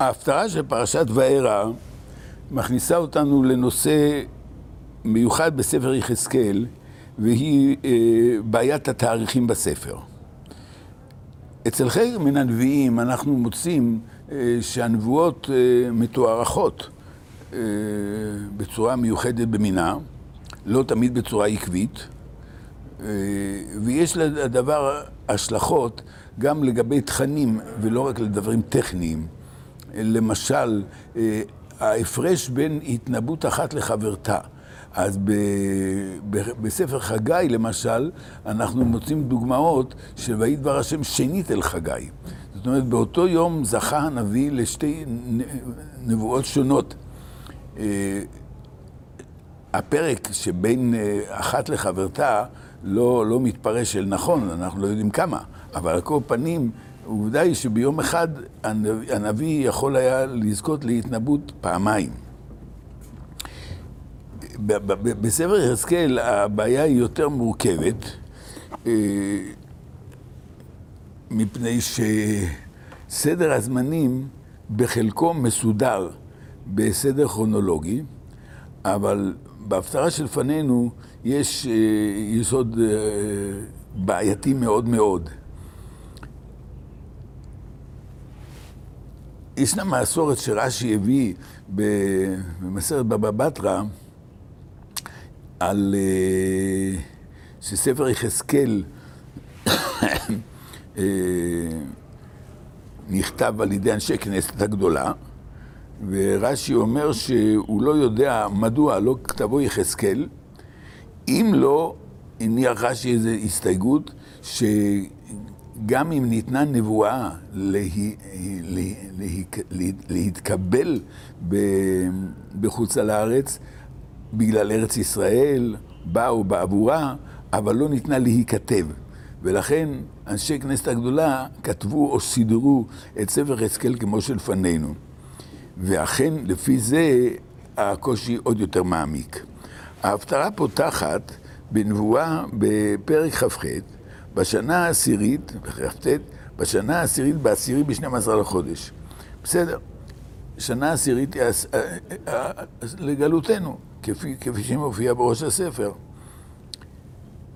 ההפטרה של פרשת וארא מכניסה אותנו לנושא מיוחד בספר יחזקאל, והיא אה, בעיית התאריכים בספר. אצל חלק מן הנביאים אנחנו מוצאים אה, שהנבואות אה, מתוארכות אה, בצורה מיוחדת במינה, לא תמיד בצורה עקבית, אה, ויש לדבר השלכות גם לגבי תכנים ולא רק לדברים טכניים. למשל, אה, ההפרש בין התנבאות אחת לחברתה. אז ב, ב, בספר חגי, למשל, אנחנו מוצאים דוגמאות של ויהי דבר השם שנית אל חגי. זאת אומרת, באותו יום זכה הנביא לשתי נבואות שונות. אה, הפרק שבין אה, אחת לחברתה לא, לא מתפרש של נכון, אנחנו לא יודעים כמה, אבל על כל פנים, עובדה היא שביום אחד הנביא, הנביא יכול היה לזכות להתנבאות פעמיים. בספר יחזקאל הבעיה היא יותר מורכבת, אה, מפני שסדר הזמנים בחלקו מסודר בסדר כרונולוגי, אבל בהפטרה שלפנינו יש אה, יסוד אה, בעייתי מאוד מאוד. ישנה מסורת שרש"י הביא במסרת בבא בתרא, על אה, שספר יחזקאל נכתב על ידי אנשי כנסת הגדולה, ורש"י אומר שהוא לא יודע מדוע לא כתבו יחזקאל, אם לא הניח רש"י איזו הסתייגות, שגם אם ניתנה נבואה לה, לה, לה, להתקבל בחוץ לארץ, בגלל ארץ ישראל, באו בעבורה, אבל לא ניתנה להיכתב. ולכן אנשי כנסת הגדולה כתבו או סידרו את ספר יחזקאל כמו שלפנינו. ואכן, לפי זה, הקושי עוד יותר מעמיק. ההפטרה פותחת בנבואה בפרק כ"ח, בשנה העשירית, בכ"ט, בשנה העשירית בעשירי בשנים עשרה לחודש. בסדר, שנה עשירית היא לגלותנו, כפי, כפי שמופיע בראש הספר.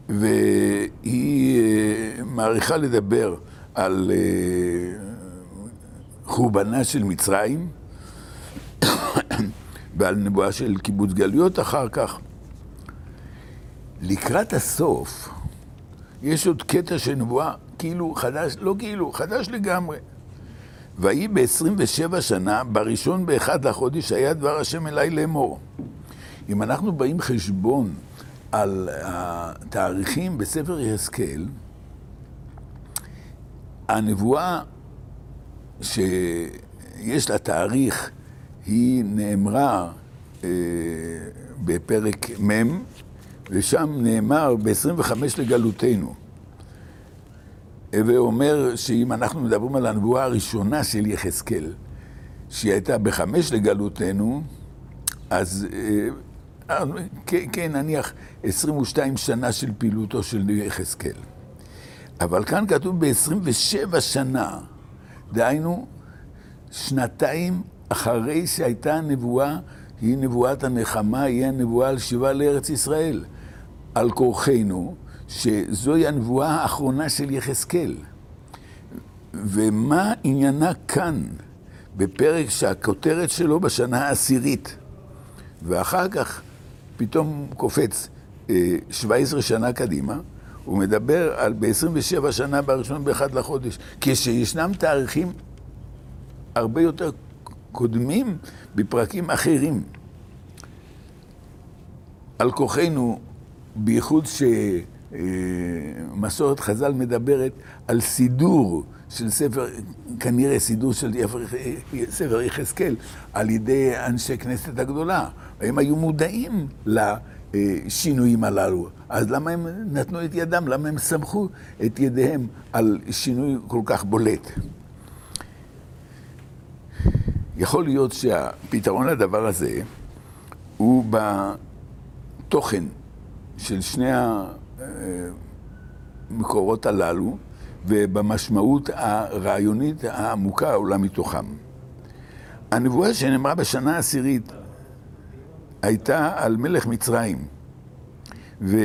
והיא אה, מעריכה לדבר על אה, חורבנה של מצרים, ועל נבואה של קיבוץ גלויות אחר כך. לקראת הסוף, יש עוד קטע של נבואה, כאילו חדש, לא כאילו, חדש לגמרי. ויהי ב-27 שנה, בראשון באחד לחודש, היה דבר השם אליי לאמור. אם אנחנו באים חשבון על התאריכים בספר יחזקאל, הנבואה שיש לה תאריך היא נאמרה אה, בפרק מ', ושם נאמר ב-25 לגלותנו. ואומר שאם אנחנו מדברים על הנבואה הראשונה של יחזקאל, שהיא הייתה בחמש לגלותנו, אז אה, כן, נניח 22 שנה של פעילותו של יחזקאל. אבל כאן כתוב ב-27 שנה, דהיינו שנתיים אחרי שהייתה הנבואה, היא נבואת הנחמה, היא הנבואה על שיבה לארץ ישראל. על כורחנו, שזוהי הנבואה האחרונה של יחזקאל. ומה עניינה כאן, בפרק שהכותרת שלו בשנה העשירית, ואחר כך פתאום קופץ 17 אה, שנה קדימה, הוא מדבר על ב-27 שנה בראשון באחד לחודש, כשישנם תאריכים הרבה יותר קודמים בפרקים אחרים. על כוחנו, בייחוד שמסורת חז"ל מדברת על סידור של ספר, כנראה סידור של ספר יחזקאל, על ידי אנשי כנסת הגדולה. הם היו מודעים לשינויים הללו. אז למה הם נתנו את ידם? למה הם סמכו את ידיהם על שינוי כל כך בולט? יכול להיות שהפתרון לדבר הזה הוא בתוכן של שני המקורות הללו ובמשמעות הרעיונית העמוקה העולה מתוכם. הנבואה שנאמרה בשנה העשירית הייתה על מלך מצרים. ויש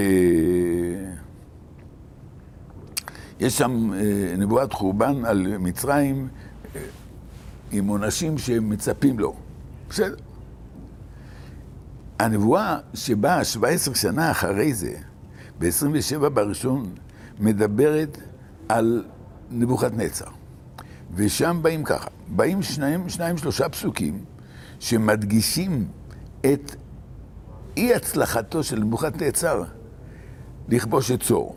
שם אה, נבואת חורבן על מצרים אה, עם עונשים שמצפים לו. בסדר. הנבואה שבאה 17 שנה אחרי זה, ב-27 בראשון, מדברת על נבוכדנצר. ושם באים ככה, באים שניים, שניים שלושה פסוקים שמדגישים את אי הצלחתו של נבוכדנצר לכבוש את צור.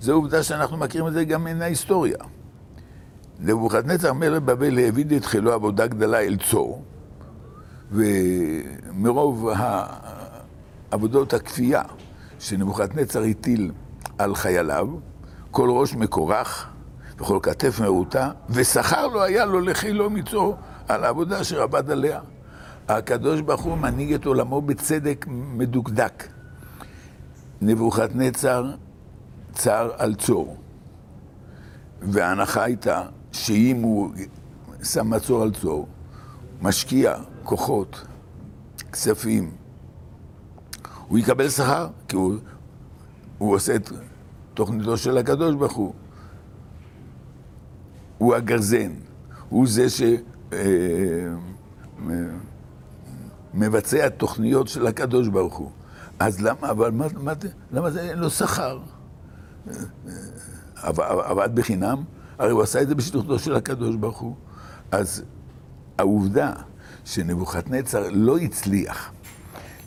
זו עובדה שאנחנו מכירים את זה גם מן ההיסטוריה. נבוכדנצר מלך בבל העביד את חילו עבודה גדולה אל צור, ומרוב עבודות הכפייה שנבוכדנצר הטיל על חייליו, כל ראש מקורח וכל כתף מרוטה, ושכר לא היה לו לחילו מצור על העבודה אשר עבד עליה. הקדוש ברוך הוא מנהיג את עולמו בצדק מדוקדק. נבוכדנצר צר על צור, וההנחה הייתה שאם הוא שם מצור על צור, משקיע כוחות, כספים, הוא יקבל שכר, כי הוא, הוא עושה את תוכניתו של הקדוש ברוך הוא. הוא הגרזן, הוא זה שמבצע אה, תוכניות של הקדוש ברוך הוא. אז למה, אבל מה, מה, למה זה אין לו שכר? עבד בחינם, הרי הוא עשה את זה בשיתופו של הקדוש ברוך הוא. אז העובדה שנבוכדנצר לא הצליח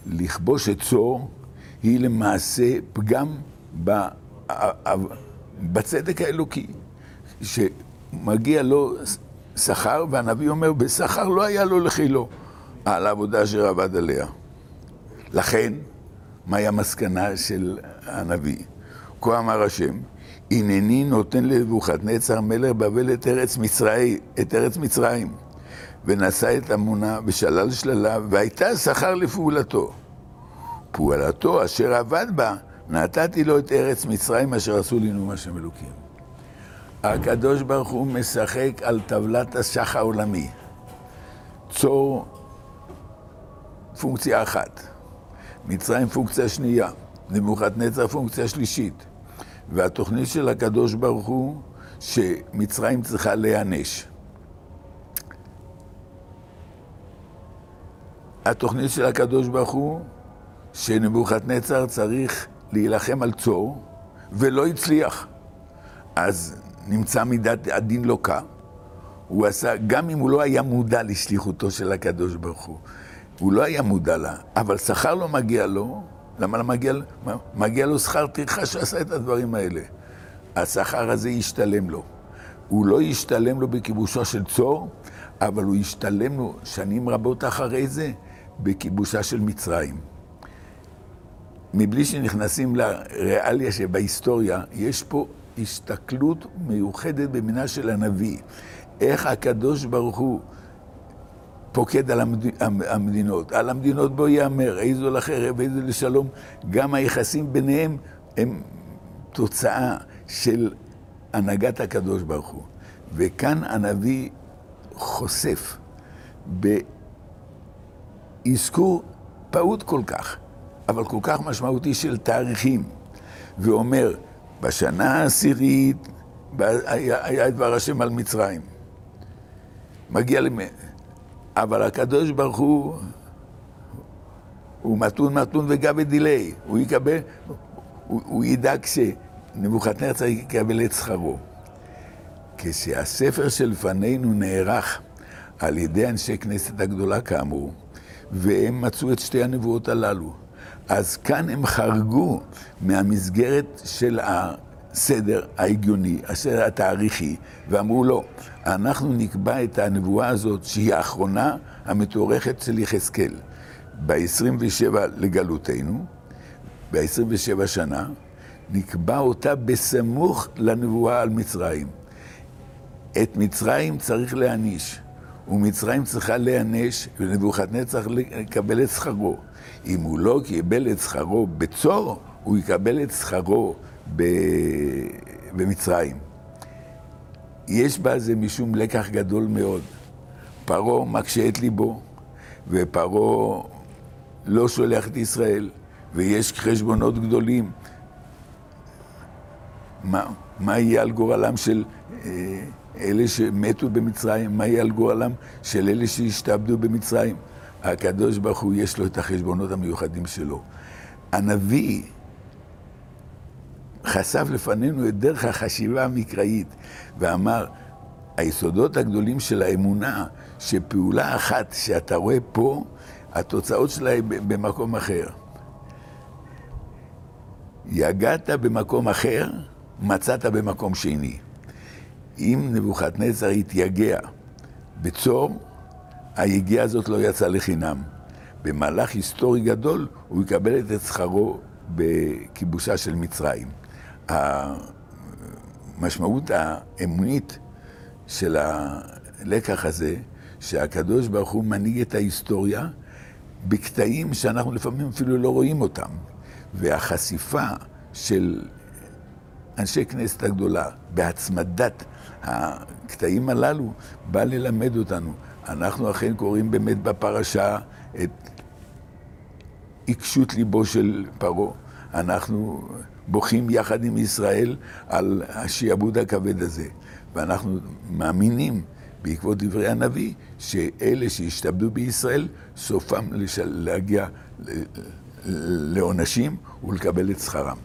לכבוש את צור, היא למעשה פגם בצדק האלוקי, שמגיע לו שכר, והנביא אומר, בשכר לא היה לו לחילו על העבודה אשר עבד עליה. לכן, מהי המסקנה של הנביא? כה אמר השם, הנני נותן לנבוכדנצר מלך בבל את ארץ מצרים, את ארץ מצרים. ונשא את עמונה ושלל שללה, והייתה שכר לפעולתו. פעולתו אשר עבד בה, נתתי לו את ארץ מצרים אשר עשו לי נאום השם אלוקים. הקדוש ברוך הוא משחק על טבלת השח העולמי. צור פונקציה אחת, מצרים פונקציה שנייה, נבוכדנצר פונקציה שלישית. והתוכנית של הקדוש ברוך הוא שמצרים צריכה להיענש. התוכנית של הקדוש ברוך הוא שנבוכדנצר צריך להילחם על צור, ולא הצליח. אז נמצא מידת הדין לוקה. הוא עשה, גם אם הוא לא היה מודע לשליחותו של הקדוש ברוך הוא, הוא לא היה מודע לה, אבל שכר לא מגיע לו, למה לא מגיע, מגיע לו שכר טרחה שעשה את הדברים האלה. השכר הזה ישתלם לו. הוא לא ישתלם לו בכיבושו של צור, אבל הוא ישתלם לו שנים רבות אחרי זה בכיבושה של מצרים. מבלי שנכנסים לריאליה שבהיסטוריה, יש פה הסתכלות מיוחדת במינה של הנביא. איך הקדוש ברוך הוא פוקד על המדינות. על המדינות בו ייאמר, איזו לחרב, איזו לשלום. גם היחסים ביניהם הם תוצאה של הנהגת הקדוש ברוך הוא. וכאן הנביא חושף באזכור פעוט כל כך, אבל כל כך משמעותי של תאריכים, ואומר, בשנה העשירית היה דבר השם על מצרים. מגיע למ... אבל הקדוש ברוך הוא, הוא מתון מתון וגבי דיליי, הוא יקבל, הוא, הוא ידאג שנבוכדנצר יקבל את שכרו. כשהספר שלפנינו נערך על ידי אנשי כנסת הגדולה כאמור, והם מצאו את שתי הנבואות הללו. אז כאן הם חרגו מהמסגרת של הסדר ההגיוני, הסדר התאריכי, ואמרו לא, אנחנו נקבע את הנבואה הזאת, שהיא האחרונה המתוארכת של יחזקאל, ב-27 לגלותנו, ב-27 שנה, נקבע אותה בסמוך לנבואה על מצרים. את מצרים צריך להעניש. ומצרים צריכה להיענש, ונבוכדנצר לקבל את שכרו. אם הוא לא קיבל את שכרו בצור, הוא יקבל את שכרו ב... במצרים. יש בזה משום לקח גדול מאוד. פרעה מקשה את ליבו, ופרעה לא שולח את ישראל, ויש חשבונות גדולים. מה, מה יהיה על גורלם של אה, אלה שמתו במצרים? מה יהיה על גורלם של אלה שהשתעבדו במצרים? הקדוש ברוך הוא, יש לו את החשבונות המיוחדים שלו. הנביא חשף לפנינו את דרך החשיבה המקראית, ואמר, היסודות הגדולים של האמונה, שפעולה אחת שאתה רואה פה, התוצאות שלה היא במקום אחר. יגעת במקום אחר, מצאת במקום שני. אם נבוכדנצר התייגע בצור, היגיעה הזאת לא יצאה לחינם. במהלך היסטורי גדול הוא יקבל את שכרו בכיבושה של מצרים. המשמעות האמונית של הלקח הזה, שהקדוש ברוך הוא מנהיג את ההיסטוריה בקטעים שאנחנו לפעמים אפילו לא רואים אותם. והחשיפה של אנשי כנסת הגדולה בהצמדת הקטעים הללו בא ללמד אותנו. אנחנו אכן קוראים באמת בפרשה את עיקשות ליבו של פרעה. אנחנו בוכים יחד עם ישראל על השעבוד הכבד הזה. ואנחנו מאמינים, בעקבות דברי הנביא, שאלה שהשתעבדו בישראל, סופם להגיע לעונשים ולקבל את שכרם.